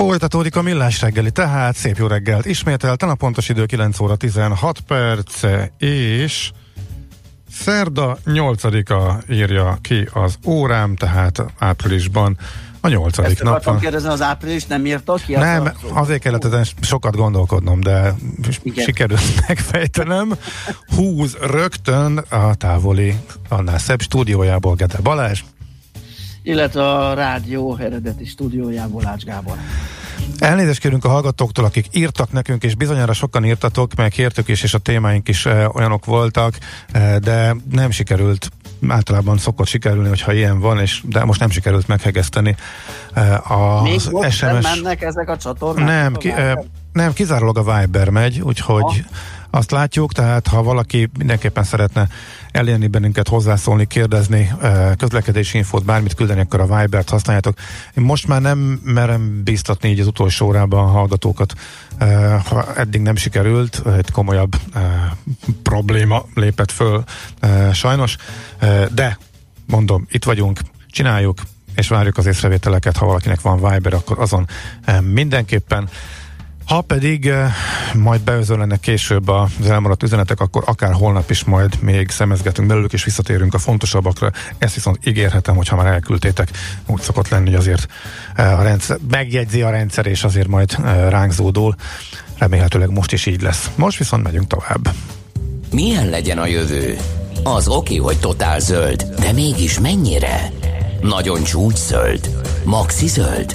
Folytatódik a millás reggeli, tehát szép jó reggelt ismételten, a pontos idő 9 óra 16 perc, és szerda 8-a írja ki az órám, tehát áprilisban a nyolcadik Ezt nap van. kérdezni, az április nem írta ki? Nem, az azért kellett ezen sokat gondolkodnom, de Igen. sikerült megfejtenem. Húz rögtön a távoli, annál szebb stúdiójából Gede Balázs. Illetve a rádió eredeti stúdiójából Ács Gábor. Elnézést kérünk a hallgatóktól, akik írtak nekünk, és bizonyára sokan írtatok, meg kértük is, és a témáink is eh, olyanok voltak, eh, de nem sikerült általában szokott sikerülni, hogyha ilyen van, és de most nem sikerült meghegeszteni eh, a Még most nem SMS... mennek ezek a csatornák? Nem, ki, eh, nem, kizárólag a Viber megy, úgyhogy Ha. Azt látjuk, tehát ha valaki mindenképpen szeretne elérni bennünket, hozzászólni, kérdezni, közlekedési infót, bármit küldeni, akkor a Vibert használjátok. Én most már nem merem biztatni így az utolsó órában a hallgatókat, ha eddig nem sikerült, egy komolyabb probléma lépett föl sajnos, de mondom, itt vagyunk, csináljuk, és várjuk az észrevételeket, ha valakinek van Viber, akkor azon mindenképpen. Ha pedig eh, majd beözöllenek később az elmaradt üzenetek, akkor akár holnap is majd még szemezgetünk belőlük, és visszatérünk a fontosabbakra. Ezt viszont ígérhetem, hogy ha már elküldtétek, úgy szokott lenni, hogy azért eh, a rendszer, megjegyzi a rendszer, és azért majd eh, ránk zódul. Remélhetőleg most is így lesz. Most viszont megyünk tovább. Milyen legyen a jövő? Az oké, hogy totál zöld, de mégis mennyire? Nagyon csúcs zöld? Maxi zöld?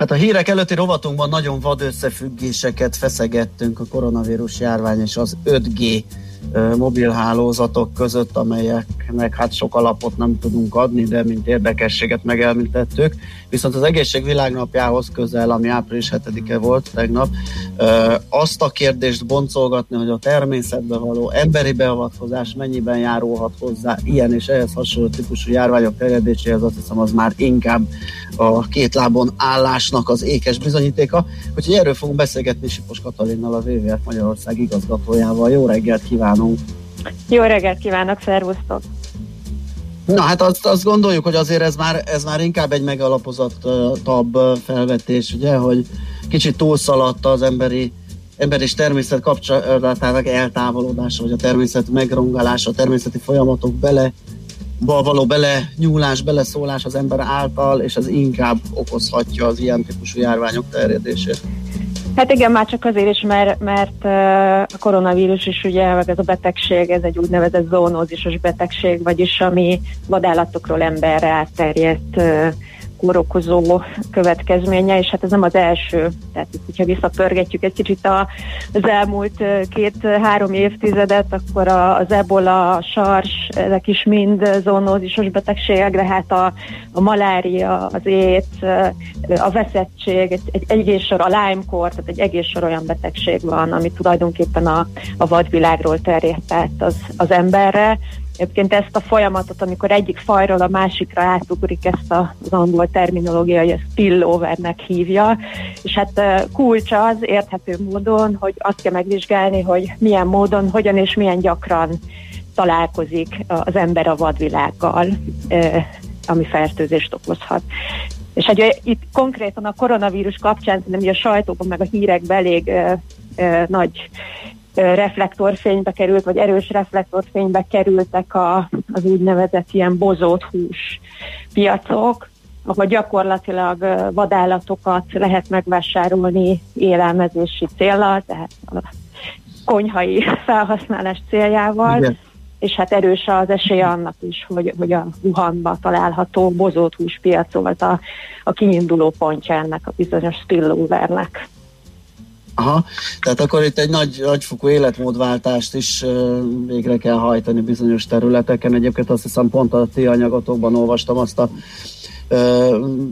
Hát a hírek előtti rovatunkban nagyon vad összefüggéseket feszegettünk a koronavírus járvány és az 5G mobilhálózatok között, amelyeknek hát sok alapot nem tudunk adni, de mint érdekességet megelmítettük. Viszont az egészség világnapjához közel, ami április 7-e volt tegnap, azt a kérdést boncolgatni, hogy a természetbe való emberi beavatkozás mennyiben járulhat hozzá ilyen és ehhez hasonló típusú járványok terjedéséhez, azt hiszem az már inkább a két lábon állásnak az ékes bizonyítéka. Úgyhogy erről fogunk beszélgetni Sipos Katalinnal, a WWF Magyarország igazgatójával. Jó reggelt kívánunk! Jó reggelt kívánok, szervusztok! Na hát azt, azt gondoljuk, hogy azért ez már, ez már inkább egy megalapozottabb felvetés, ugye, hogy kicsit túlszaladta az emberi ember és természet kapcsolatának eltávolodása, vagy a természet megrongálása, a természeti folyamatok bele való bele nyúlás, beleszólás az ember által, és ez inkább okozhatja az ilyen típusú járványok terjedését. Hát igen, már csak azért is, mert, mert a koronavírus is ugye, meg ez a betegség, ez egy úgynevezett zoonózisos betegség, vagyis ami vadállatokról emberre átterjedt kórokozó következménye, és hát ez nem az első. Tehát hogyha visszapörgetjük egy kicsit a, az elmúlt két-három évtizedet, akkor az ebola, a sars, ezek is mind zoonózisos betegségek, de hát a, a malária, az ét, a veszettség, egy, egy egész sor, a Lyme-kor, tehát egy egész sor olyan betegség van, ami tulajdonképpen a, a vadvilágról terjedt át az, az emberre, Egyébként ezt a folyamatot, amikor egyik fajról a másikra átugrik, ezt az angol terminológia, hogy ezt spillovernek hívja, és hát kulcs az érthető módon, hogy azt kell megvizsgálni, hogy milyen módon, hogyan és milyen gyakran találkozik az ember a vadvilággal, ami fertőzést okozhat. És hogy itt konkrétan a koronavírus kapcsán, nem a sajtóban, meg a hírekben elég nagy reflektorfénybe került, vagy erős reflektorfénybe kerültek a, az úgynevezett ilyen bozott hús piacok, ahol gyakorlatilag vadállatokat lehet megvásárolni élelmezési célral, tehát a konyhai felhasználás céljával. Igen. és hát erős az esélye annak is, hogy, hogy a Wuhanba található bozott húspiac volt a, a kiinduló pontja ennek a bizonyos spillovernek. Aha, tehát akkor itt egy nagy, nagyfokú életmódváltást is végre kell hajtani bizonyos területeken. Egyébként azt hiszem pont a ti anyagotokban olvastam azt a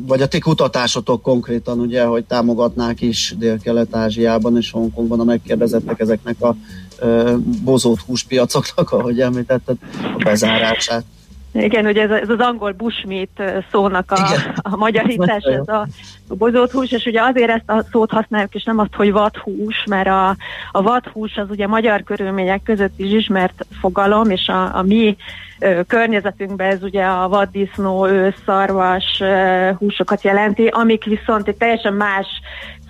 vagy a ti kutatásotok konkrétan, ugye, hogy támogatnák is Dél-Kelet-Ázsiában és Hongkongban a megkérdezettek ezeknek a bozót húspiacoknak, ahogy említetted, a bezárását. Igen, ugye ez, ez az angol bushmeat szónak a, a magyarítás, ez a, a bozott hús, és ugye azért ezt a szót használjuk, és nem azt, hogy vadhús, mert a, a vadhús az ugye magyar körülmények között is ismert fogalom, és a, a mi ö, környezetünkben ez ugye a vaddisznó, őszarvas húsokat jelenti, amik viszont egy teljesen más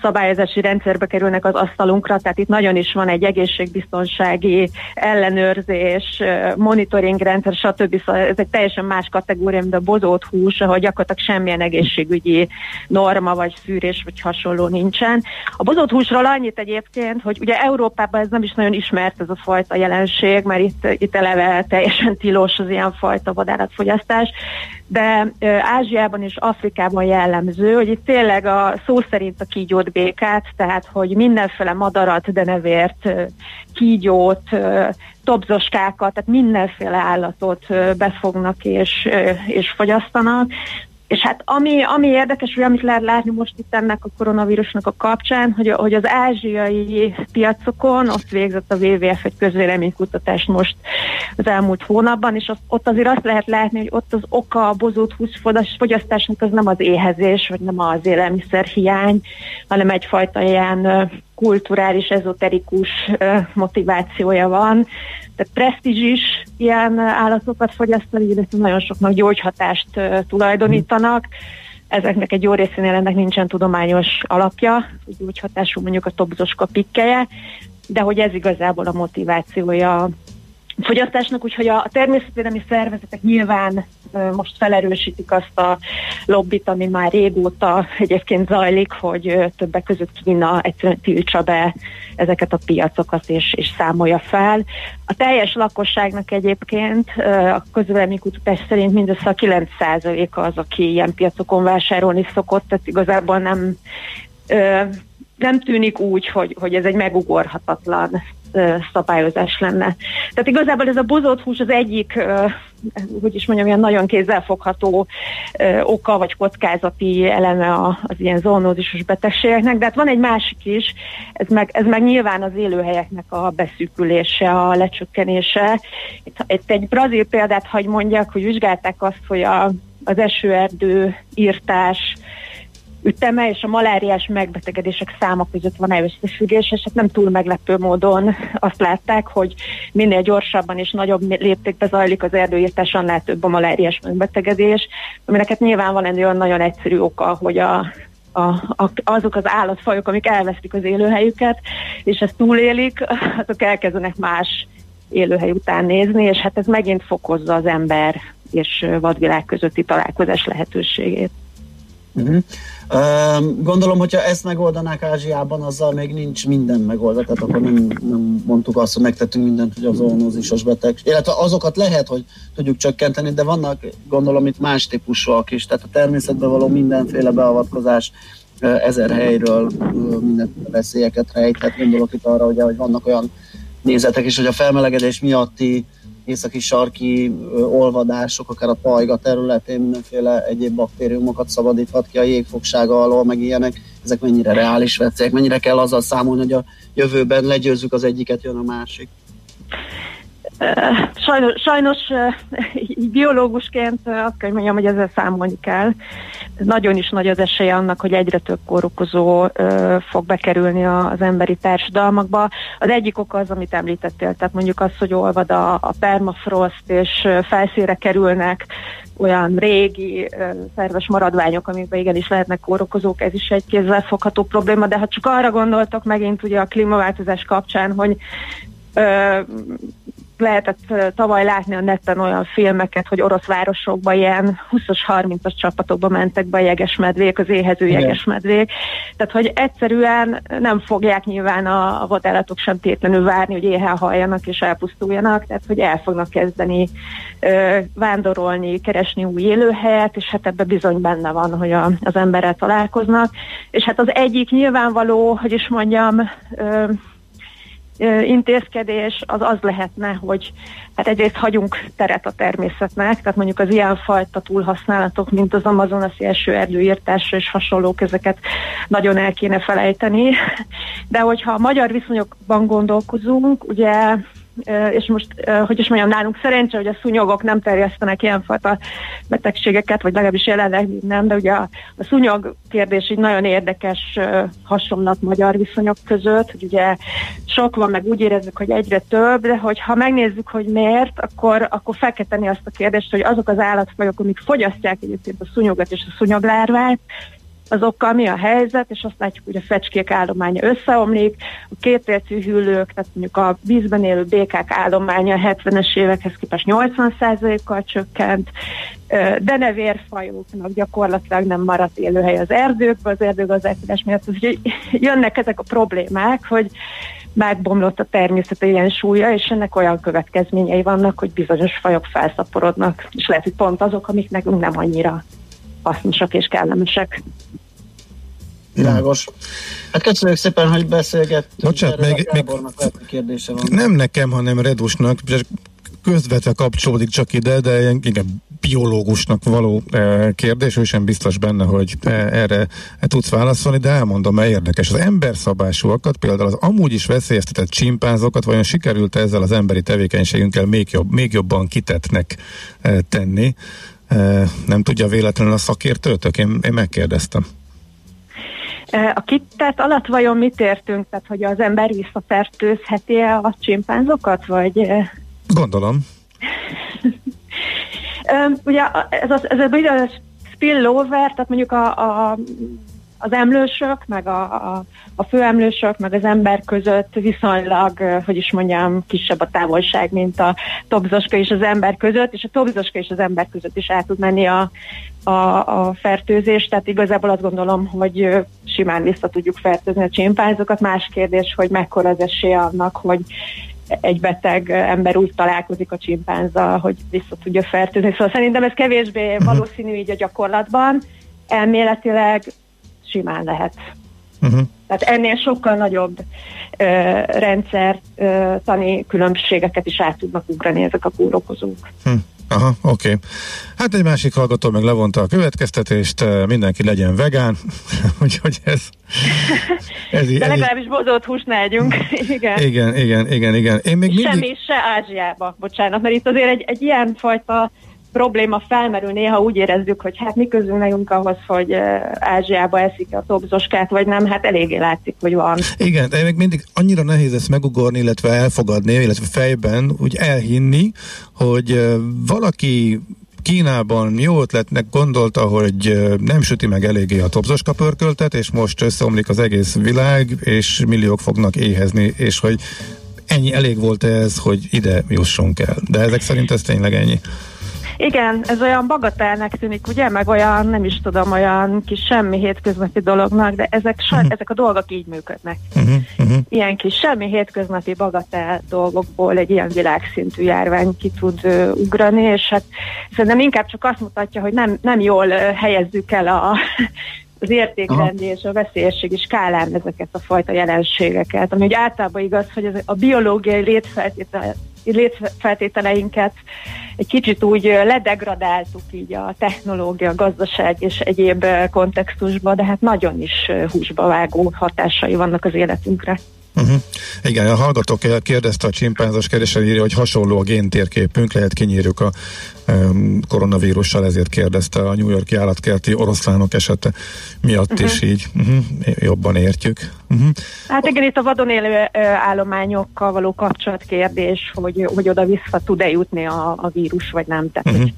szabályozási rendszerbe kerülnek az asztalunkra, tehát itt nagyon is van egy egészségbiztonsági ellenőrzés, monitoring rendszer, stb. Szóval ez egy teljesen más kategória, mint a bozott hús, ahol gyakorlatilag semmilyen egészségügyi norma, vagy szűrés, vagy hasonló nincsen. A bozott húsról annyit egyébként, hogy ugye Európában ez nem is nagyon ismert ez a fajta jelenség, mert itt, itt eleve teljesen tilos az ilyen fajta vadállatfogyasztás, de Ázsiában és Afrikában jellemző, hogy itt tényleg a szó szerint a kígyót békát, tehát hogy mindenféle madarat, denevért, kígyót, tobzoskákat, tehát mindenféle állatot befognak és, és fogyasztanak, és hát ami, ami érdekes, hogy amit lehet látni most itt ennek a koronavírusnak a kapcsán, hogy, hogy az ázsiai piacokon ott végzett a WWF egy közvéleménykutatást most az elmúlt hónapban, és az, ott azért azt lehet látni, hogy ott az oka a bozót fogyasztásnak az nem az éhezés, vagy nem az élelmiszer hiány, hanem egyfajta ilyen kulturális, ezoterikus motivációja van, tehát presztízs is ilyen állatokat fogyasztani, illetve nagyon soknak gyógyhatást tulajdonítanak. Ezeknek egy jó részénél ennek nincsen tudományos alapja, gyógyhatású mondjuk a tobzoska pikkeje, de hogy ez igazából a motivációja fogyasztásnak, úgyhogy a természetvédelmi szervezetek nyilván most felerősítik azt a lobbit, ami már régóta egyébként zajlik, hogy többek között Kína egyszerűen tiltsa be ezeket a piacokat és, és számolja fel. A teljes lakosságnak egyébként a kutatás szerint mindössze a 9%-a az, aki ilyen piacokon vásárolni szokott, tehát igazából nem nem tűnik úgy, hogy, hogy ez egy megugorhatatlan szabályozás lenne. Tehát igazából ez a bozott hús az egyik, hogy is mondjam, ilyen nagyon kézzelfogható oka vagy kockázati eleme az ilyen zoonózisos betegségeknek, de hát van egy másik is, ez meg, ez meg nyilván az élőhelyeknek a beszűkülése, a lecsökkenése. Itt, itt egy brazil példát hagy mondjak, hogy vizsgálták azt, hogy a, az esőerdő írtás, üteme és a maláriás megbetegedések száma között van összefüggés, és hát nem túl meglepő módon azt látták, hogy minél gyorsabban és nagyobb léptékben zajlik az erdőírtás, annál több a maláriás megbetegedés, aminek hát nyilván van egy olyan nagyon egyszerű oka, hogy a, a, a, azok az állatfajok, amik elvesztik az élőhelyüket, és ezt túlélik, azok elkezdenek más élőhely után nézni, és hát ez megint fokozza az ember és vadvilág közötti találkozás lehetőségét. Uh-huh. Gondolom, hogyha ezt megoldanák Ázsiában, azzal még nincs minden megoldva, tehát akkor nem, nem mondtuk azt, hogy megtettünk mindent, hogy a zoonózisos beteg, illetve azokat lehet, hogy tudjuk csökkenteni, de vannak gondolom itt más típusúak is, tehát a természetben való mindenféle beavatkozás ezer helyről minden veszélyeket rejthet. Gondolok itt arra, hogy vannak olyan nézetek is, hogy a felmelegedés miatti északi sarki olvadások, akár a pajga területén mindenféle egyéb baktériumokat szabadíthat ki a jégfogsága alól, meg ilyenek. Ezek mennyire reális veszélyek, mennyire kell azzal számolni, hogy a jövőben legyőzzük az egyiket, jön a másik. Sajnos, sajnos biológusként azt kell mondjam, hogy ezzel számolni kell. Nagyon is nagy az esélye annak, hogy egyre több kórokozó fog bekerülni az emberi társadalmakba. Az egyik oka az, amit említettél, tehát mondjuk az, hogy olvad a, a permafrost, és felszíre kerülnek olyan régi szerves maradványok, amikben igenis lehetnek kórokozók, ez is egy kézzel fogható probléma, de ha csak arra gondoltok megint ugye a klímaváltozás kapcsán, hogy lehetett tavaly látni a netten olyan filmeket, hogy orosz városokban ilyen 20-30-as csapatokba mentek be a jegesmedvék, az éhező jegesmedvék. Tehát, hogy egyszerűen nem fogják nyilván a, a vadállatok sem tétlenül várni, hogy éhen halljanak és elpusztuljanak, tehát, hogy el fognak kezdeni ö, vándorolni, keresni új élőhelyet, és hát ebben bizony benne van, hogy a, az emberrel találkoznak. És hát az egyik nyilvánvaló, hogy is mondjam, ö, intézkedés az az lehetne, hogy hát egyrészt hagyunk teret a természetnek, tehát mondjuk az ilyenfajta túlhasználatok, mint az amazonasi esőerdőírtásra és hasonlók, ezeket nagyon el kéne felejteni. De hogyha a magyar viszonyokban gondolkozunk, ugye és most, hogy is mondjam, nálunk szerencse, hogy a szúnyogok nem terjesztenek ilyenfajta betegségeket, vagy legalábbis jelenleg nem, de ugye a, a szúnyog kérdés így nagyon érdekes hasonlat magyar viszonyok között, hogy ugye sok van, meg úgy érezzük, hogy egyre több, de hogyha megnézzük, hogy miért, akkor, akkor fel kell tenni azt a kérdést, hogy azok az állatfajok, amik fogyasztják egyébként a szúnyogat és a szúnyoglárvát, azokkal mi a helyzet, és azt látjuk, hogy a fecskék állománya összeomlik, a kétércű hüllők, tehát mondjuk a vízben élő békák állománya a 70-es évekhez képest 80%-kal csökkent, denevérfajoknak gyakorlatilag nem maradt élőhely az erdőkben, az erdőgazdálkodás miatt, úgyhogy jönnek ezek a problémák, hogy megbomlott a természet ilyen súlya, és ennek olyan következményei vannak, hogy bizonyos fajok felszaporodnak, és lehet, hogy pont azok, amik nekünk nem annyira hasznosak és kellemesek. Világos. Hát köszönjük szépen, hogy beszélgettünk. Bocsánat, még, még kérdése van. Nem nekem, hanem Redusnak, közvetve kapcsolódik csak ide, de igen, biológusnak való e, kérdés, ő sem biztos benne, hogy e, erre e, tudsz válaszolni, de elmondom, mert érdekes. Az emberszabásúakat, például az amúgy is veszélyeztetett csimpánzokat, vajon sikerült ezzel az emberi tevékenységünkkel még, jobb, még jobban kitetnek e, tenni? nem tudja véletlenül a szakértőtök? Én, én megkérdeztem. A kittet alatt vajon mit értünk? Tehát, hogy az ember visszafertőzheti -e a csimpánzokat, vagy... Gondolom. Ugye ez, az, ez a spillover, tehát mondjuk a, a az emlősök, meg a, a, a főemlősök, meg az ember között viszonylag, hogy is mondjam, kisebb a távolság, mint a tobzoska és az ember között, és a tobzoska és az ember között is el tud menni a, a, a fertőzés, tehát igazából azt gondolom, hogy simán vissza tudjuk fertőzni a csimpánzokat. Más kérdés, hogy mekkora az esély annak, hogy egy beteg ember úgy találkozik a csimpánzzal, hogy vissza tudja fertőzni. Szóval szerintem ez kevésbé mhm. valószínű így a gyakorlatban. Elméletileg simán lehet. Uh-huh. Tehát ennél sokkal nagyobb ö, rendszer ö, tani különbségeket is át tudnak ugrani ezek a kórokozók. Hm. Aha, oké. Okay. Hát egy másik hallgató meg levonta a következtetést, mindenki legyen vegán, úgyhogy ez... ez De legalábbis bozott húst ne együnk. igen. Igen, igen, igen, igen. Én még mindig... Semmi se Ázsiába, bocsánat, mert itt azért egy, egy ilyen fajta probléma felmerül néha, úgy érezzük, hogy hát mi közül nekünk ahhoz, hogy Ázsiába eszik a topzoskát, vagy nem, hát eléggé látszik, hogy van. Igen, de még mindig annyira nehéz ezt megugorni, illetve elfogadni, illetve fejben úgy elhinni, hogy valaki Kínában jó ötletnek gondolta, hogy nem süti meg eléggé a topzoska pörköltet, és most összeomlik az egész világ, és milliók fognak éhezni, és hogy ennyi elég volt ez, hogy ide jussunk el. De ezek szerint ez tényleg ennyi. Igen, ez olyan bagatelnek tűnik, ugye, meg olyan, nem is tudom, olyan kis semmi hétköznapi dolognak, de ezek, uh-huh. ezek a dolgok így működnek. Uh-huh. Uh-huh. Ilyen kis semmi hétköznapi bagatel dolgokból egy ilyen világszintű járvány ki tud uh, ugrani, és hát szerintem inkább csak azt mutatja, hogy nem, nem jól uh, helyezzük el a az értékrendi és a veszélyességi skálán ezeket a fajta jelenségeket, ami úgy általában igaz, hogy ez a biológiai létfeltétel, létfeltételeinket egy kicsit úgy ledegradáltuk így a technológia, gazdaság és egyéb kontextusba, de hát nagyon is húsba vágó hatásai vannak az életünkre. Uh-huh. Igen, a hallgató kérdezte a csimpánzos kérdéssel írja, hogy hasonló a géntérképünk, lehet kinyírjuk a um, koronavírussal, ezért kérdezte a New Yorki állatkerti oroszlánok esete miatt uh-huh. is így uh-huh. jobban értjük. Uh-huh. Hát igen, itt a vadon élő állományokkal való kapcsolatkérdés, hogy, hogy oda vissza tud-e jutni a, a vírus, vagy nem. Tehát, uh-huh. hogy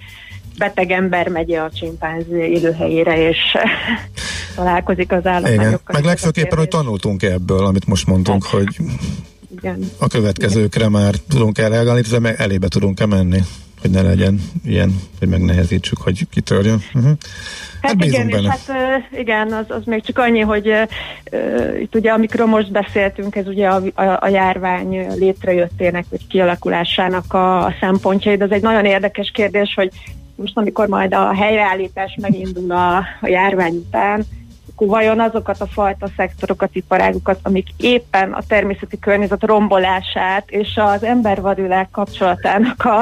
beteg ember megy a csimpánz élőhelyére, és találkozik az állományokkal. Igen. Meg legfőképpen, hogy tanultunk ebből, amit most mondtunk, hát, hogy igen. A következőkre már tudunk elreagálni, de elébe tudunk-e menni? hogy ne legyen ilyen, hogy megnehezítsük, hogy kitörjön. Uh-huh. Hát, hát igen, benne. és hát igen, az, az még csak annyi, hogy uh, itt ugye amikről most beszéltünk, ez ugye a, a, a járvány létrejöttének, vagy kialakulásának a, a szempontjai, de ez egy nagyon érdekes kérdés, hogy most amikor majd a helyreállítás megindul a, a járvány után, akkor vajon azokat a fajta szektorokat, iparágukat, amik éppen a természeti környezet rombolását és az ember-vadvilág kapcsolatának a,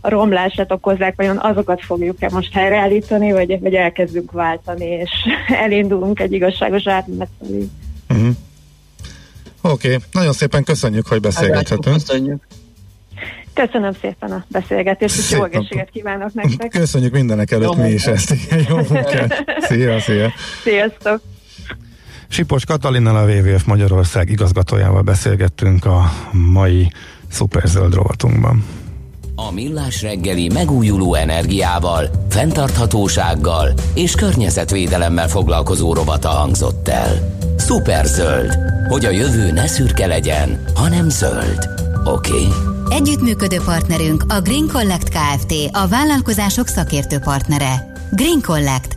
a romlását okozzák, vajon azokat fogjuk-e most helyreállítani, vagy, vagy elkezdünk váltani, és elindulunk egy igazságos átmenet felé. Uh-huh. Oké, okay. nagyon szépen köszönjük, hogy beszélgethetünk. Köszönjük. Köszönöm szépen a beszélgetést, és jó egészséget kívánok nektek. Köszönjük mindenek előtt jó mi is ezt. Jó munkát. Szia, szia. Sziasztok. Sipos Katalinnal a WWF Magyarország igazgatójával beszélgettünk a mai szuperzöld rovatunkban. A Millás reggeli megújuló energiával, fenntarthatósággal és környezetvédelemmel foglalkozó rovata hangzott el. Szuperzöld, hogy a jövő ne szürke legyen, hanem zöld. Oké? Okay? Együttműködő partnerünk a Green Collect Kft. A vállalkozások szakértő partnere. Green Collect.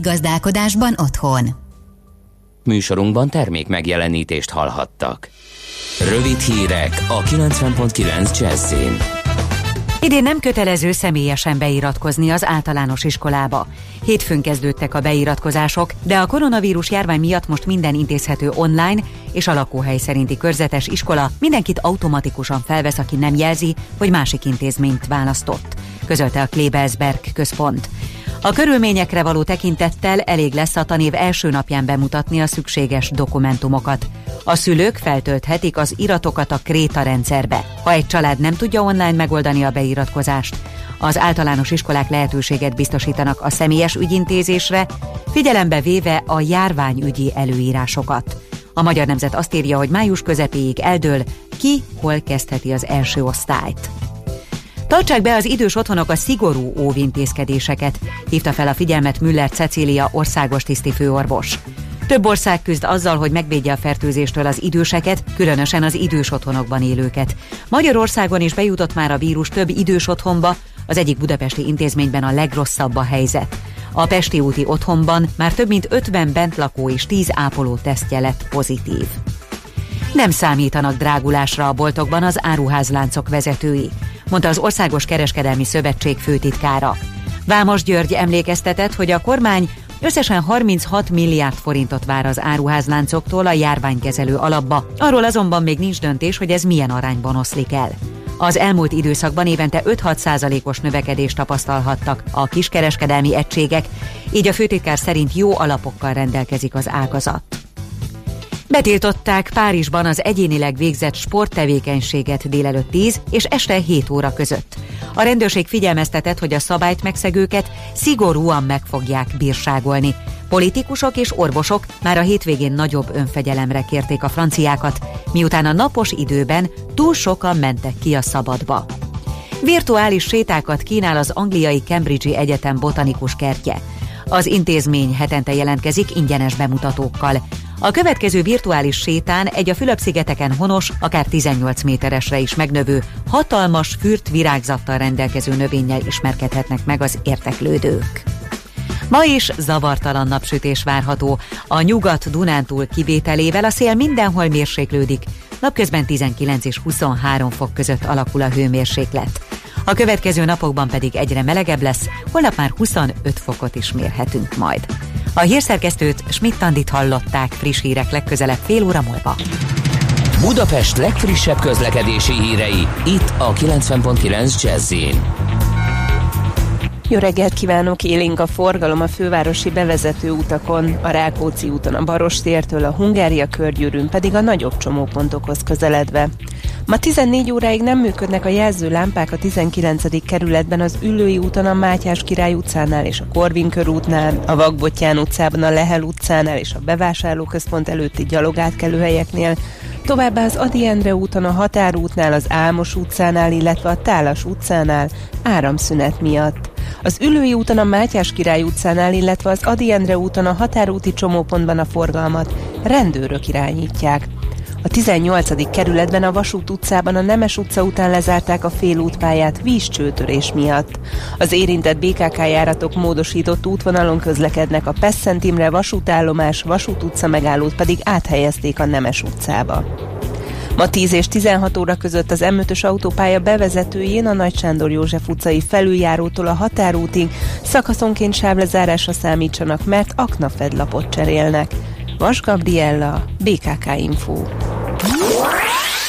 gazdálkodásban otthon. Műsorunkban termék megjelenítést hallhattak. Rövid hírek a 90.9 Jazzin. Idén nem kötelező személyesen beiratkozni az általános iskolába. Hétfőn kezdődtek a beiratkozások, de a koronavírus járvány miatt most minden intézhető online, és a lakóhely szerinti körzetes iskola mindenkit automatikusan felvesz, aki nem jelzi, hogy másik intézményt választott, közölte a Klebelsberg központ. A körülményekre való tekintettel elég lesz a tanév első napján bemutatni a szükséges dokumentumokat. A szülők feltölthetik az iratokat a Kréta rendszerbe. Ha egy család nem tudja online megoldani a beiratkozást, az általános iskolák lehetőséget biztosítanak a személyes ügyintézésre, figyelembe véve a járványügyi előírásokat. A Magyar Nemzet azt írja, hogy május közepéig eldől, ki hol kezdheti az első osztályt. Tartsák be az idős otthonok a szigorú óvintézkedéseket, hívta fel a figyelmet Müller Cecília országos tiszti főorvos. Több ország küzd azzal, hogy megvédje a fertőzéstől az időseket, különösen az idős otthonokban élőket. Magyarországon is bejutott már a vírus több idős otthonba, az egyik budapesti intézményben a legrosszabb a helyzet. A Pesti úti otthonban már több mint 50 bentlakó és 10 ápoló tesztje lett pozitív. Nem számítanak drágulásra a boltokban az áruházláncok vezetői, mondta az Országos Kereskedelmi Szövetség főtitkára. Vámos György emlékeztetett, hogy a kormány Összesen 36 milliárd forintot vár az áruházláncoktól a járványkezelő alapba. Arról azonban még nincs döntés, hogy ez milyen arányban oszlik el. Az elmúlt időszakban évente 5-6 százalékos növekedést tapasztalhattak a kiskereskedelmi egységek, így a főtitkár szerint jó alapokkal rendelkezik az ágazat. Betiltották Párizsban az egyénileg végzett sporttevékenységet délelőtt 10 és este 7 óra között. A rendőrség figyelmeztetett, hogy a szabályt megszegőket szigorúan meg fogják bírságolni. Politikusok és orvosok már a hétvégén nagyobb önfegyelemre kérték a franciákat, miután a napos időben túl sokan mentek ki a szabadba. Virtuális sétákat kínál az angliai Cambridge Egyetem botanikus kertje. Az intézmény hetente jelentkezik ingyenes bemutatókkal. A következő virtuális sétán egy a Fülöp-szigeteken honos, akár 18 méteresre is megnövő, hatalmas fürt virágzattal rendelkező növényel ismerkedhetnek meg az érteklődők. Ma is zavartalan napsütés várható. A nyugat Dunántúl kivételével a szél mindenhol mérséklődik. Napközben 19 és 23 fok között alakul a hőmérséklet. A következő napokban pedig egyre melegebb lesz, holnap már 25 fokot is mérhetünk majd. A hírszerkesztőt Schmidt-Tandit hallották friss hírek legközelebb fél óra múlva. Budapest legfrissebb közlekedési hírei, itt a 90.9 jazz jó reggelt kívánok! Élénk a forgalom a fővárosi bevezető utakon, a Rákóczi úton a Barostértől, a Hungária körgyűrűn pedig a nagyobb csomópontokhoz közeledve. Ma 14 óráig nem működnek a jelzőlámpák a 19. kerületben az Üllői úton a Mátyás Király utcánál és a Korvin körútnál, a Vagbottyán utcában a Lehel utcánál és a bevásárlóközpont előtti gyalogátkelőhelyeknél, továbbá az Adi Endre úton a Határútnál, az Álmos utcánál, illetve a Tálas utcánál áramszünet miatt. Az Ülői úton a Mátyás Király utcánál, illetve az Adi Endre úton a határúti csomópontban a forgalmat rendőrök irányítják. A 18. kerületben a Vasút utcában a Nemes utca után lezárták a félútpályát vízcsőtörés miatt. Az érintett BKK járatok módosított útvonalon közlekednek a Pesszent Imre vasútállomás, Vasút utca megállót pedig áthelyezték a Nemes utcába. Ma 10 és 16 óra között az M5-ös autópálya bevezetőjén a Nagy Sándor József utcai felüljárótól a határútig szakaszonként sávlezárásra számítsanak, mert aknafedlapot cserélnek. Vas Gabriella, BKK Info.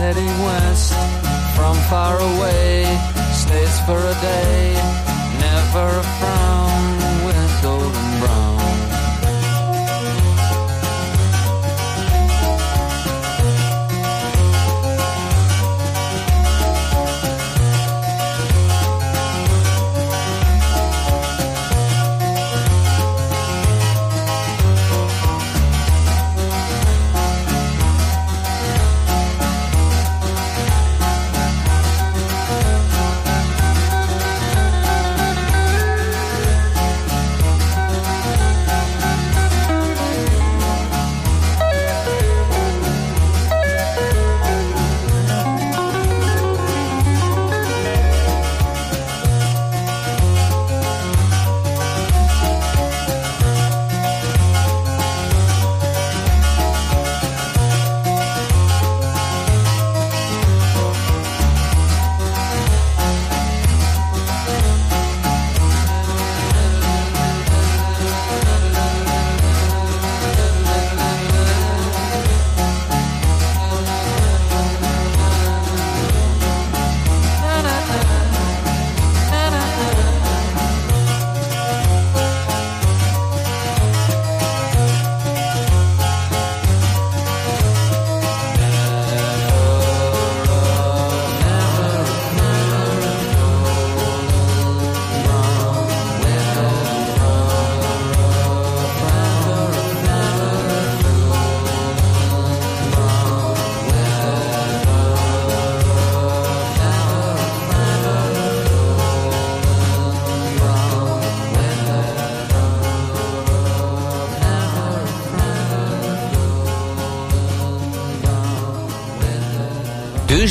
heading west from far away. Stays for a day never a frown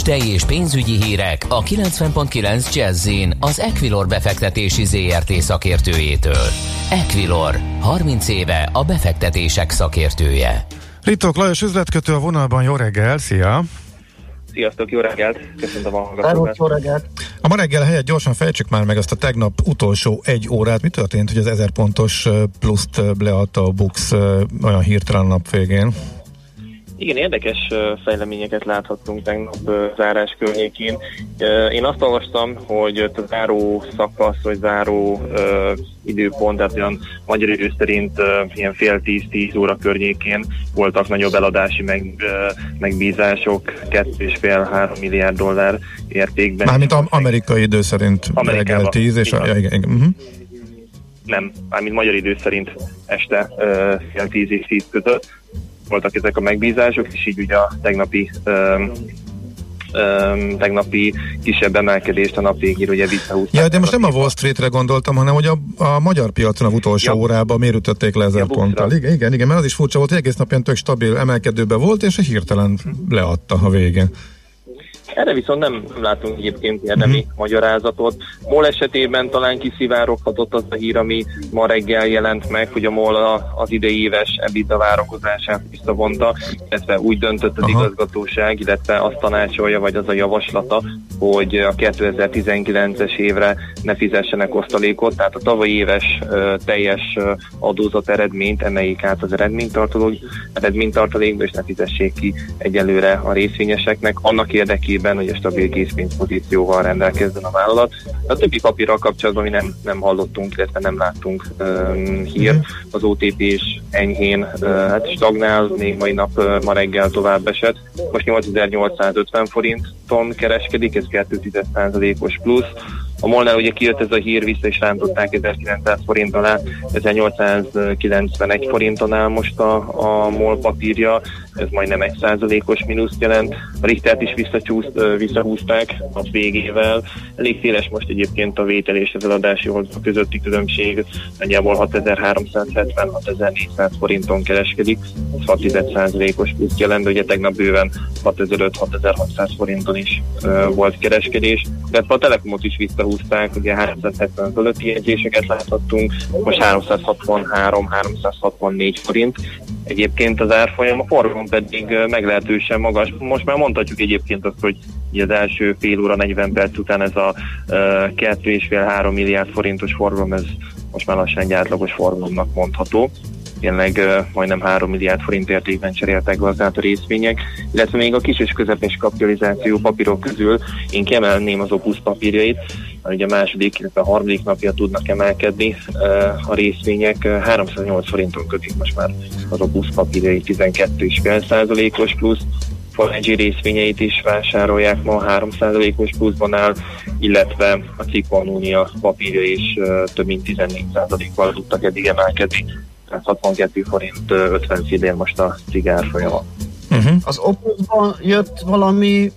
Tőzsdei és pénzügyi hírek a 90.9 jazz az Equilor befektetési ZRT szakértőjétől. Equilor, 30 éve a befektetések szakértője. Ritok Lajos üzletkötő a vonalban, jó reggel, szia! Sziasztok, jó reggelt! Köszönöm a hallgatókat! Jó reggelt! A ma reggel helyett gyorsan fejtsük már meg azt a tegnap utolsó egy órát. Mi történt, hogy az 1000 pontos pluszt leadta a Bux olyan hirtelen nap végén? Igen, érdekes fejleményeket láthattunk tegnap zárás környékén. Én azt olvastam, hogy a záró szakasz, vagy záró időpont, tehát olyan magyar idő szerint ilyen fél tíz-tíz óra környékén voltak nagyobb eladási meg, megbízások, és fél három milliárd dollár értékben. Mármint am- amerikai idő szerint reggel tíz, és a, igen, igen. Uh-huh. Nem, mármint magyar idő szerint este fél tíz és tíz között voltak ezek a megbízások, és így ugye a tegnapi um, um, tegnapi kisebb emelkedést a nap végére ugye visszahúzták. Ja, de most nem a Wall Streetre gondoltam, hanem hogy a, a magyar piacon a utolsó ja. órában miért ütötték le ezer ja, ponttal. Igen, igen, igen, mert az is furcsa volt, hogy egész napján tök stabil emelkedőbe volt, és hirtelen leadta a végén. Erre viszont nem látunk egyébként érdemi uh-huh. magyarázatot. MOL esetében talán kiszivároghatott az a hír, ami ma reggel jelent meg, hogy a MOL az idei éves EBITDA várakozását visszavonta, illetve úgy döntött az Aha. igazgatóság, illetve azt tanácsolja, vagy az a javaslata, hogy a 2019-es évre ne fizessenek osztalékot, tehát a tavalyi éves teljes adózat eredményt emeljék át az eredménytartalékba, és ne fizessék ki egyelőre a részvényeseknek, annak érdekében, érdekében, hogy a stabil készpénzpozícióval rendelkezzen a vállalat. A többi papírral kapcsolatban mi nem, nem hallottunk, illetve nem láttunk um, hír. Az OTP is enyhén uh, hát stagnál, még mai nap uh, ma reggel tovább esett. Most 8850 forinton kereskedik, ez 2,1%-os plusz. A Molnál ugye kijött ez a hír, vissza is rántották 1900 forint alá, 1891 forinton áll most a, a MOL papírja, ez majdnem egy százalékos mínuszt jelent. A Richtert is visszahúzták a végével. Elég széles most egyébként a vétel és az eladási oldal közötti különbség. Nagyjából 6370-6400 forinton kereskedik. Ez 6 százalékos plusz jelent, ugye tegnap bőven 6500-6600 forinton is volt kereskedés. De a Telekomot is visszahúzták, ugye 370 fölötti jegyzéseket láthattunk, most 363-364 forint. Egyébként az árfolyam a forgalom pedig meglehetősen magas. Most már mondhatjuk egyébként azt, hogy az első fél óra 40 perc után ez a 2,5-3 milliárd forintos forgalom, ez most már lassan egy forgalomnak mondható tényleg majdnem 3 milliárd forint értékben cseréltek gazdát a részvények, illetve még a kis és közepes kapitalizáció papírok közül én kiemelném az Opus papírjait, ugye a második, illetve a harmadik napja tudnak emelkedni a részvények, uh, 308 forinton kötik most már az Opus papírjai 12,5 százalékos plusz, Falengi részvényeit is vásárolják ma 3%-os pluszban áll, illetve a Cikkon papírja is több mint 14%-val tudtak eddig emelkedni. 62 forint 50 fidél most a cigár folyama. Uh-huh. Az Opusban jött valami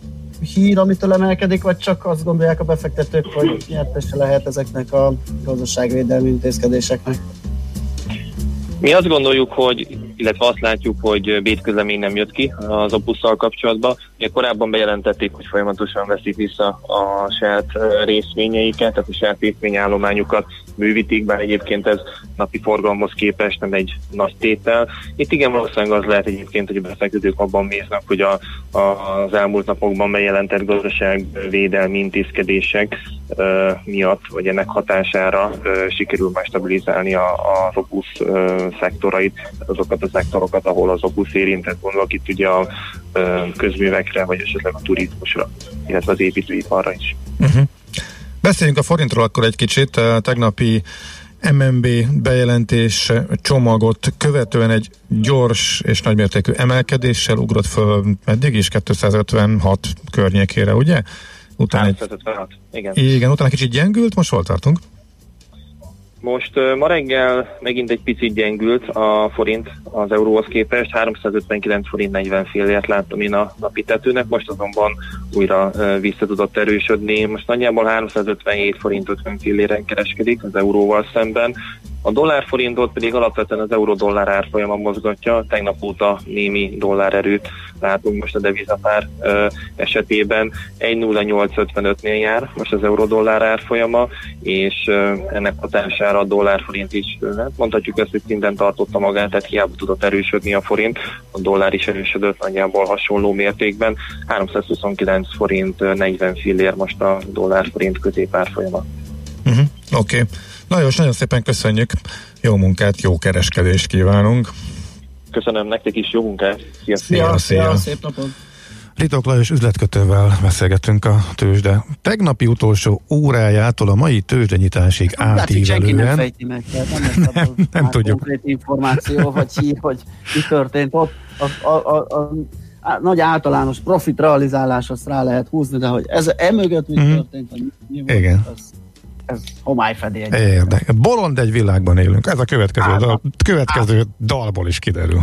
hír, amitől emelkedik, vagy csak azt gondolják a befektetők, hogy nyertese lehet ezeknek a gazdaságvédelmi intézkedéseknek? Mi azt gondoljuk, hogy, illetve azt látjuk, hogy bétközlemény nem jött ki az opusszal kapcsolatban. Ugye korábban bejelentették, hogy folyamatosan veszik vissza a saját részvényeiket, tehát a saját részvényállományukat bővítik, bár egyébként ez napi forgalomhoz képest nem egy nagy tétel. Itt igen, valószínűleg az lehet egyébként, hogy a befektetők abban méznek, hogy a, a, az elmúlt napokban bejelentett gazdaságvédelmi intézkedések uh, miatt, vagy ennek hatására uh, sikerül már stabilizálni a, a uh, szektorait, azokat a szektorokat, ahol az Opus érintett, gondolok itt ugye a közművekre, vagy esetleg a turizmusra, illetve az építőiparra is. Uh-huh. Beszéljünk a forintról akkor egy kicsit. Tegnapi MNB bejelentés csomagot követően egy gyors és nagymértékű emelkedéssel ugrott föl meddig is 256 környékére, ugye? Utána egy, igen. Igen, utána kicsit gyengült, most hol tartunk? Most ma reggel megint egy picit gyengült a forint az euróhoz képest, 359 forint 40 félért láttam én a napi tetőnek, most azonban újra vissza tudott erősödni. Most nagyjából 357 forint 50 filléren kereskedik az euróval szemben. A dollár-forintot pedig alapvetően az euró-dollár árfolyama mozgatja, tegnap óta némi dollár erőt látunk most a devizapár ö, esetében. 1.0855-nél jár most az euró-dollár árfolyama, és ö, ennek hatására a dollár-forint is, hát mondhatjuk ezt, hogy szinten tartotta magát, tehát hiába tudott erősödni a forint, a dollár is erősödött nagyjából hasonló mértékben. 329 forint 40 fillér most a dollár-forint középárfolyama. Uh-huh, Oké. Okay. Lajos, nagyon szépen köszönjük, jó munkát, jó kereskedést kívánunk. Köszönöm nektek is, jó munkát. Szia, szia, szia. szia. szép napot. Ritok Lajos üzletkötővel beszélgetünk a tőzsde tegnapi utolsó órájától a mai tőzsdenyitásig hát, átívelően. Nem, meg, nem, nem, nem tudjuk. Konkrét információ, vagy hír, hogy mi történt ott. A, a, a, a, a nagy általános profit realizálás azt rá lehet húzni, de hogy ez emögött mi mm. történt, hogy mi volt, Igen. az ez homályfedé. Érdek. Bolond egy világban élünk. Ez a következő, dal, következő dalból is kiderül.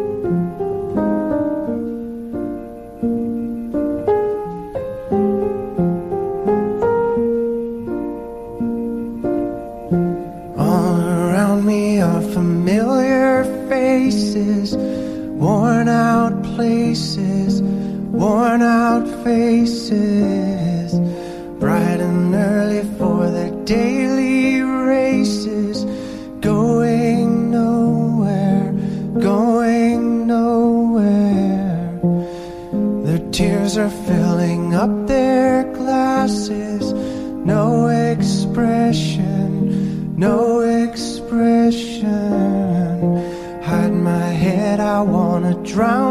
places, worn out faces, bright and early for the daily races, going nowhere, going nowhere. Their tears are filling up their glasses, no expression, no expression. Hide my head, I wanna drown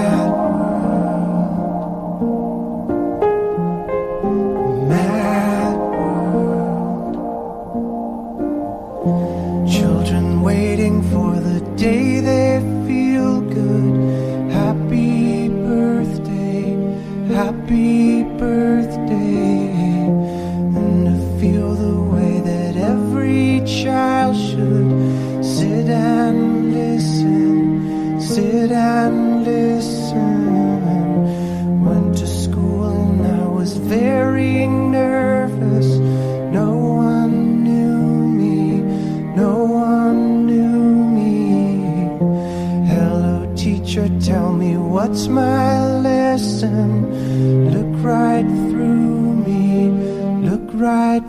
nervous. No one knew me, no one knew me. Hello, teacher, tell me what's my lesson. Look right through me, look right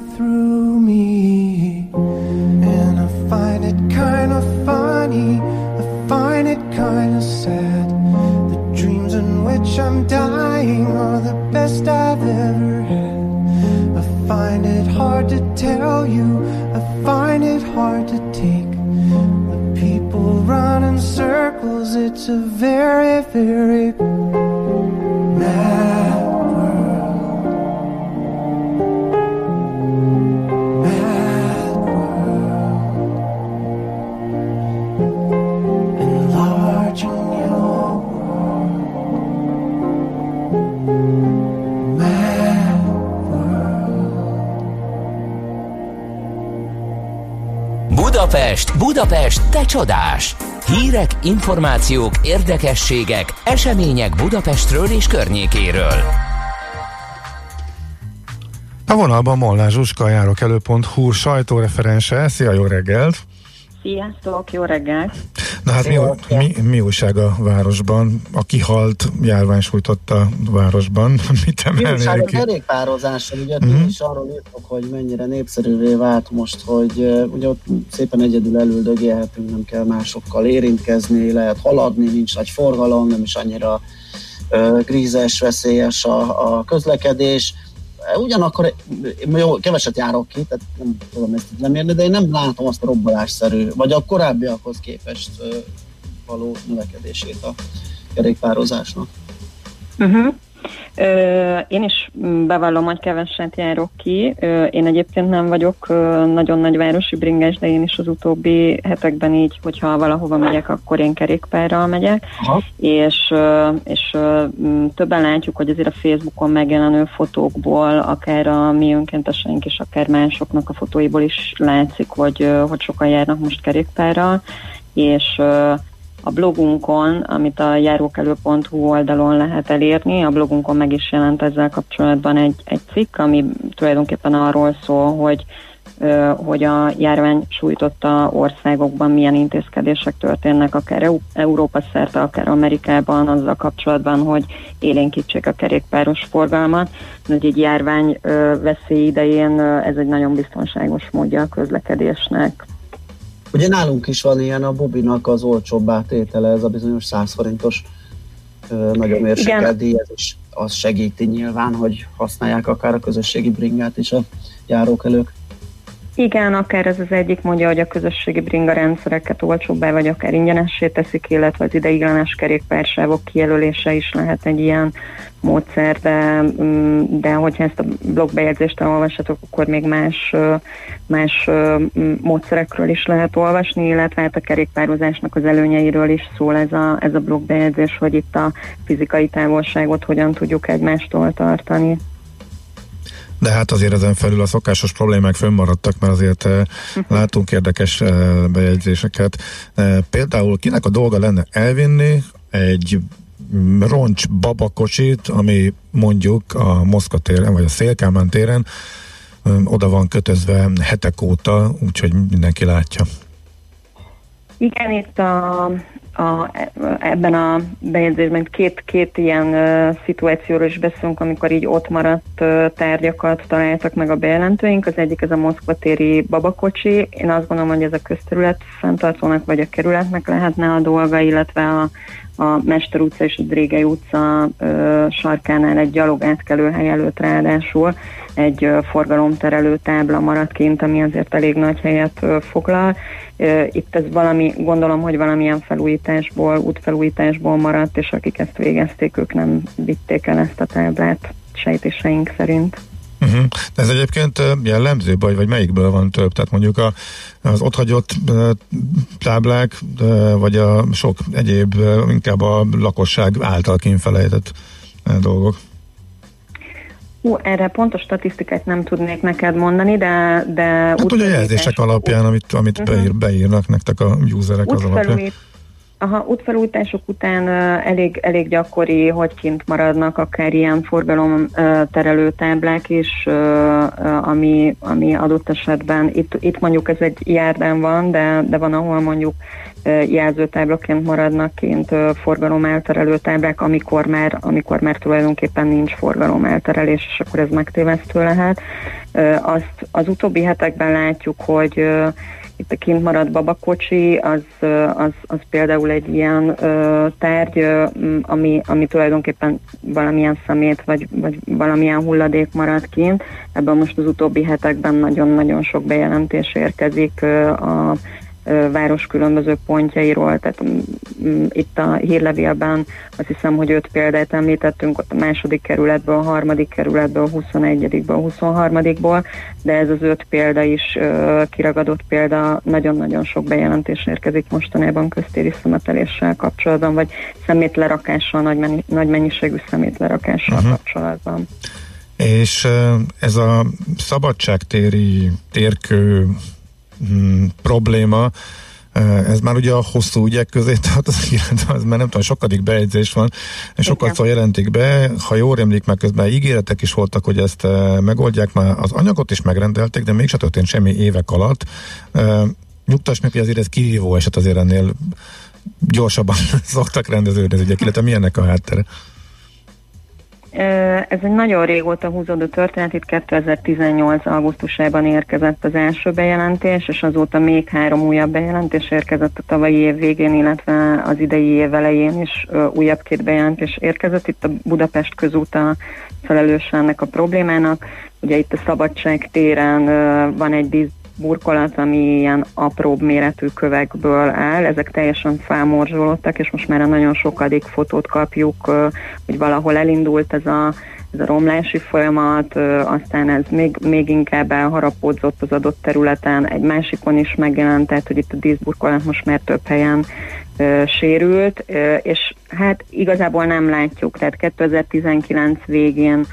it's a very, very mad world. Mad world. Enlarging your world. Mad world. Budapest, Budapest, te csodás! Hírek, információk, érdekességek, események Budapestről és környékéről. A vonalban Molnár Zsuska, elő.hu sajtóreferense. Szia, jó reggelt! Sziasztok, jó reggelt! Na hát mi, mi, mi újság a városban? A kihalt járvány sújtotta a városban. Mit emelnél ki? A kerékpározásra, ugye uh-huh. is arról írtok, hogy mennyire népszerűvé vált most, hogy uh, ugye ott szépen egyedül elüldögélhetünk, nem kell másokkal érintkezni, lehet haladni, nincs nagy forgalom, nem is annyira uh, grízes, veszélyes a, a közlekedés Ugyanakkor jó, keveset járok ki, tehát nem tudom ezt lemérni, de én nem látom azt a robbalásszerű, vagy a korábbiakhoz képest való növekedését a kerékpározásnak. Uh-huh. Én is bevallom, hogy keveset járok ki. Én egyébként nem vagyok nagyon nagy városi bringes, de én is az utóbbi hetekben így, hogyha valahova megyek, akkor én kerékpárral megyek. Aha. És, és többen látjuk, hogy azért a Facebookon megjelenő fotókból, akár a mi önkénteseink és akár másoknak a fotóiból is látszik, hogy, hogy sokan járnak most kerékpárral, és a blogunkon, amit a járókelő.hu oldalon lehet elérni, a blogunkon meg is jelent ezzel kapcsolatban egy, egy cikk, ami tulajdonképpen arról szól, hogy hogy a járvány sújtotta országokban milyen intézkedések történnek, akár Európa szerte, akár Amerikában, azzal kapcsolatban, hogy élénkítsék a kerékpáros forgalmat. Hogy egy járvány veszély idején ez egy nagyon biztonságos módja a közlekedésnek. Ugye nálunk is van ilyen a Bubinak az olcsóbb átétele, ez a bizonyos 100 forintos nagyon mérsékelt díj, ez is az segíti nyilván, hogy használják akár a közösségi bringát is a járókelők. Igen, akár ez az egyik mondja, hogy a közösségi bringa rendszereket olcsóbbá, vagy akár ingyenessé teszik, illetve az ideiglenes kerékpársávok kijelölése is lehet egy ilyen módszer, de, mm, de hogyha ezt a blogbejegyzést olvashatok, akkor még más, más módszerekről is lehet olvasni, illetve hát a kerékpározásnak az előnyeiről is szól ez a, ez a blogbejegyzés, hogy itt a fizikai távolságot hogyan tudjuk egymástól tartani de hát azért ezen felül a szokásos problémák fönnmaradtak, mert azért uh-huh. látunk érdekes uh, bejegyzéseket. Uh, például kinek a dolga lenne elvinni egy roncs babakocsit, ami mondjuk a Moszkva téren, vagy a Szélkámán téren oda van kötözve hetek óta, úgyhogy mindenki látja. Igen, itt a, a, ebben a bejegyzésben két, két ilyen uh, szituációról is beszélünk, amikor így ott maradt uh, tárgyakat találtak meg a bejelentőink. Az egyik ez a Moszkva téri babakocsi. Én azt gondolom, hogy ez a közterület fenntartónak vagy a kerületnek lehetne a dolga, illetve a, a Mester utca és a Drégei utca uh, sarkánál egy gyalogátkelő hely előtt ráadásul egy uh, forgalomterelő tábla maradt kint, ami azért elég nagy helyet uh, foglal, itt ez valami, gondolom, hogy valamilyen felújításból, útfelújításból maradt, és akik ezt végezték, ők nem vitték el ezt a táblát sejtéseink szerint. Uh-huh. Ez egyébként jellemző, vagy, vagy melyikből van több? Tehát mondjuk a, az otthagyott táblák, vagy a sok egyéb, inkább a lakosság által kínfelejtett dolgok? Hú, erre pontos statisztikát nem tudnék neked mondani, de... de hát ugye a jelzések alapján, amit, amit uh-huh. beír, beírnak nektek a userek az alapján. Aha, útfelújítások után elég, elég gyakori, hogy kint maradnak akár ilyen forgalom terelő táblák is, ami, ami adott esetben, itt, itt mondjuk ez egy járdán van, de, de van, ahol mondjuk jelzőtáblaként maradnak kint forgalom elterelő táblák, amikor már, amikor már tulajdonképpen nincs forgalom elterelés, és akkor ez megtévesztő lehet. Azt az utóbbi hetekben látjuk, hogy itt a kint maradt babakocsi, az, az, az például egy ilyen ö, tárgy, ami, ami tulajdonképpen valamilyen szemét, vagy, vagy valamilyen hulladék maradt kint. Ebben most az utóbbi hetekben nagyon-nagyon sok bejelentés érkezik ö, a város különböző pontjairól, tehát itt a hírlevélben azt hiszem, hogy öt példát említettünk, ott a második kerületből, a harmadik kerületből, a 21-ből, a 23-ból, de ez az öt példa is kiragadott példa, nagyon-nagyon sok bejelentés érkezik mostanában köztéri szemeteléssel kapcsolatban, vagy szemétlerakással, nagy, mennyi, nagy mennyiségű szemétlerakással uh-huh. kapcsolatban. És ez a szabadságtéri térkő mm, probléma, ez már ugye a hosszú ügyek közé tartozik, ez már nem tudom, sokadik bejegyzés van, és sokat szó jelentik be, ha jól emlék, meg közben ígéretek is voltak, hogy ezt megoldják, már az anyagot is megrendelték, de mégsem történt semmi évek alatt. Nyugtass meg, hogy azért ez kihívó eset azért ennél gyorsabban szoktak rendeződni az ügyek, illetve milyennek a háttere? Ez egy nagyon régóta húzódó történet, itt 2018. augusztusában érkezett az első bejelentés, és azóta még három újabb bejelentés érkezett a tavalyi év végén, illetve az idei év elején is újabb két bejelentés érkezett. Itt a Budapest közúta felelős ennek a problémának. Ugye itt a Szabadság téren van egy burkolat, ami ilyen apróbb méretű kövekből áll, ezek teljesen felmorzsolódtak, és most már a nagyon sokadik fotót kapjuk, hogy valahol elindult ez a, ez a romlási folyamat, aztán ez még, még inkább elharapódzott az adott területen, egy másikon is megjelent, tehát hogy itt a díszburkolat most már több helyen sérült, és hát igazából nem látjuk, tehát 2019 végén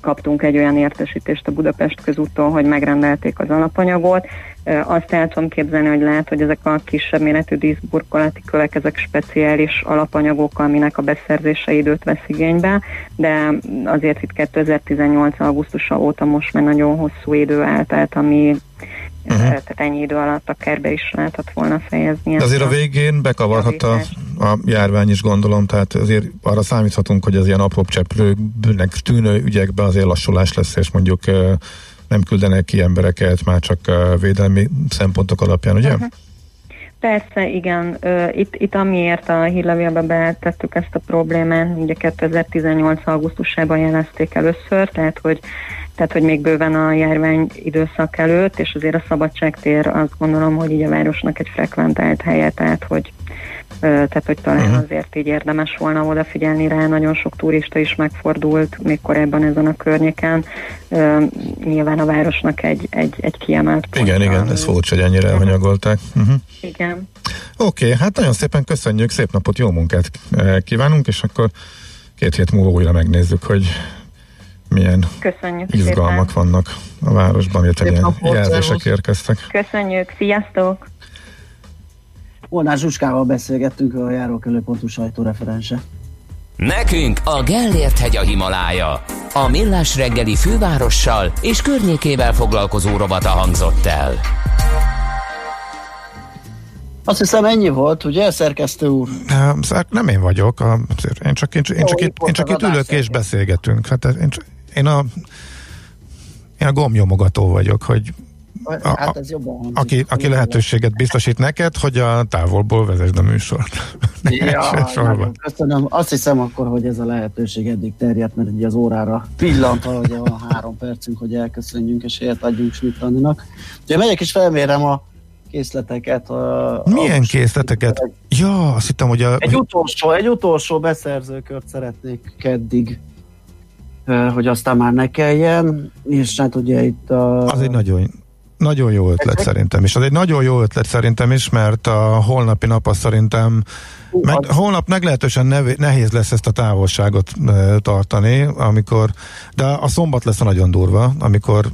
kaptunk egy olyan értesítést a Budapest közúttól, hogy megrendelték az alapanyagot. Azt el tudom képzelni, hogy lehet, hogy ezek a kisebb méretű díszburkolati kövek, ezek speciális alapanyagok, aminek a beszerzése időt vesz igénybe, de azért itt 2018. augusztusa óta most már nagyon hosszú idő eltelt, ami Uh-huh. Tehát ennyi idő alatt akár be is lehetett volna fejezni. Azért a végén bekavarhat a, a járvány is gondolom, tehát azért arra számíthatunk, hogy az ilyen apróbb cseprőnek tűnő ügyekben azért lassulás lesz, és mondjuk nem küldenek ki embereket, már csak védelmi szempontok alapján, ugye? Uh-huh. Persze, igen. Itt, itt amiért a hírlevélbe betettük ezt a problémát, ugye 2018. augusztusában jelezték először, tehát hogy tehát hogy még bőven a járvány időszak előtt, és azért a szabadságtér azt gondolom, hogy így a városnak egy frekventált helye, tehát hogy tehát hogy talán uh-huh. azért így érdemes volna odafigyelni rá, nagyon sok turista is megfordult még korábban ezen a környéken. Nyilván a városnak egy, egy, egy kiemelt pont. Igen, igen, ez furcsa, hogy ennyire elhanyagolták. Uh-huh. Igen. Oké, okay, hát nagyon szépen köszönjük, szép napot, jó munkát kívánunk, és akkor két hét múlva újra megnézzük, hogy milyen Köszönjük izgalmak szépen. vannak a városban, illetve milyen jelzések érkeztek. Köszönjük, sziasztok! Molnár Zsuskával beszélgettünk a járókelőpontú sajtóreferense. Nekünk a Gellért hegy a Himalája. A Millás reggeli fővárossal és környékével foglalkozó robata hangzott el. Azt hiszem ennyi volt, ugye, szerkesztő úr? Nem én vagyok, én csak, én, én csak, itt, én csak itt ülök és beszélgetünk. Hát én, én a én a gombnyomogató vagyok, hogy Hát ez jobban hangzik. Aki, aki lehetőséget biztosít neked, hogy a távolból vezesd a műsort. ja, köszönöm. Azt hiszem akkor, hogy ez a lehetőség eddig terjedt, mert ugye az órára pillant, hogy a három percünk, hogy elköszönjünk és helyet adjunk Schmidt Andinak. Ugye megyek és felmérem a készleteket. A, Milyen a készleteket? Ja, azt hittem, hogy a... Egy utolsó, egy utolsó beszerzőkört szeretnék keddig hogy aztán már ne kelljen, és hát ugye itt a... Az egy nagyon nagyon jó ötlet szerintem is. Az egy nagyon jó ötlet szerintem is, mert a holnapi nap az szerintem meg, holnap meglehetősen nev, nehéz lesz ezt a távolságot e, tartani, amikor, de a szombat lesz a nagyon durva, amikor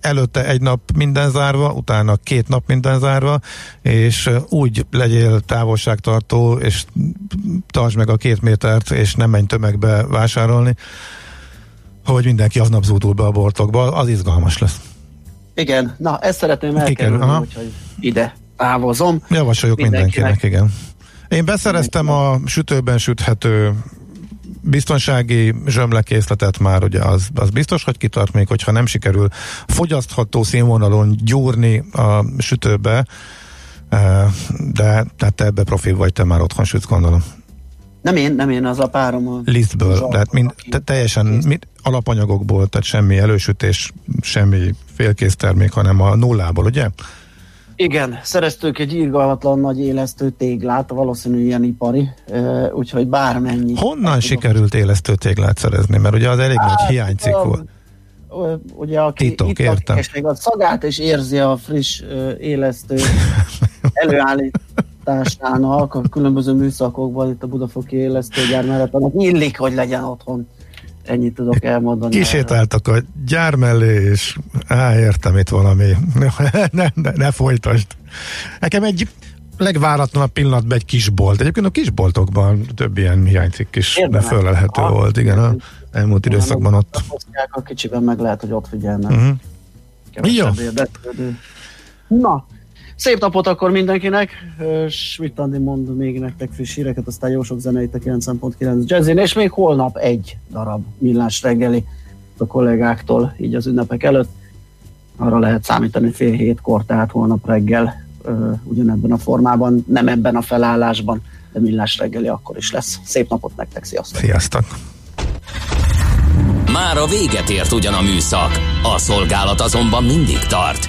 előtte egy nap minden zárva, utána két nap minden zárva, és úgy legyél távolságtartó, és tartsd meg a két métert, és nem menj tömegbe vásárolni, hogy mindenki aznap zúdul be a boltokba, az izgalmas lesz. Igen, na ezt szeretném elkerülni, úgyhogy ide távozom. Javasoljuk mindenkinek. mindenkinek, igen. Én beszereztem a sütőben süthető biztonsági zsömlekészletet már, ugye az, az biztos, hogy kitart még, hogyha nem sikerül fogyasztható színvonalon gyúrni a sütőbe, de tehát te ebbe profi vagy, te már otthon sütsz, gondolom. Nem én, nem én, az a párom. A Lisztből, tehát mind, te, teljesen mind, alapanyagokból, tehát semmi elősütés, semmi félkész termék, hanem a nullából, ugye? Igen, szereztünk egy írgalmatlan nagy élesztő téglát, valószínű ilyen ipari, úgyhogy bármennyi. Honnan sikerült élesztő téglát szerezni? Mert ugye az elég hát, nagy hiánycikk volt. Ugye aki Titok, itt értem. a szagát és érzi a friss élesztő előállításának a különböző műszakokban, itt a Budafoki élesztőgyár mellett, annak illik, hogy legyen otthon Ennyit tudok elmondani. Kisétáltak a gyár mellé, és á, értem itt valami. ne, ne, ne folytasd. Nekem egy legváratlanabb pillanatban egy kisbolt. Egyébként a kisboltokban több ilyen hiánycikk is befölelhető volt. Igen, a elmúlt időszakban ott. A kicsiben meg lehet, hogy ott figyelnek. Uh-huh. Jó. Na, Szép napot akkor mindenkinek, Schmidt Andi mond még nektek friss híreket, aztán jó sok zenei a 9.9 jazzin, és még holnap egy darab millás reggeli a kollégáktól, így az ünnepek előtt. Arra lehet számítani fél hétkor, tehát holnap reggel ugyanebben a formában, nem ebben a felállásban, de millás reggeli akkor is lesz. Szép napot nektek, sziasztok! Sziasztok! Már a véget ért ugyan a műszak, a szolgálat azonban mindig tart,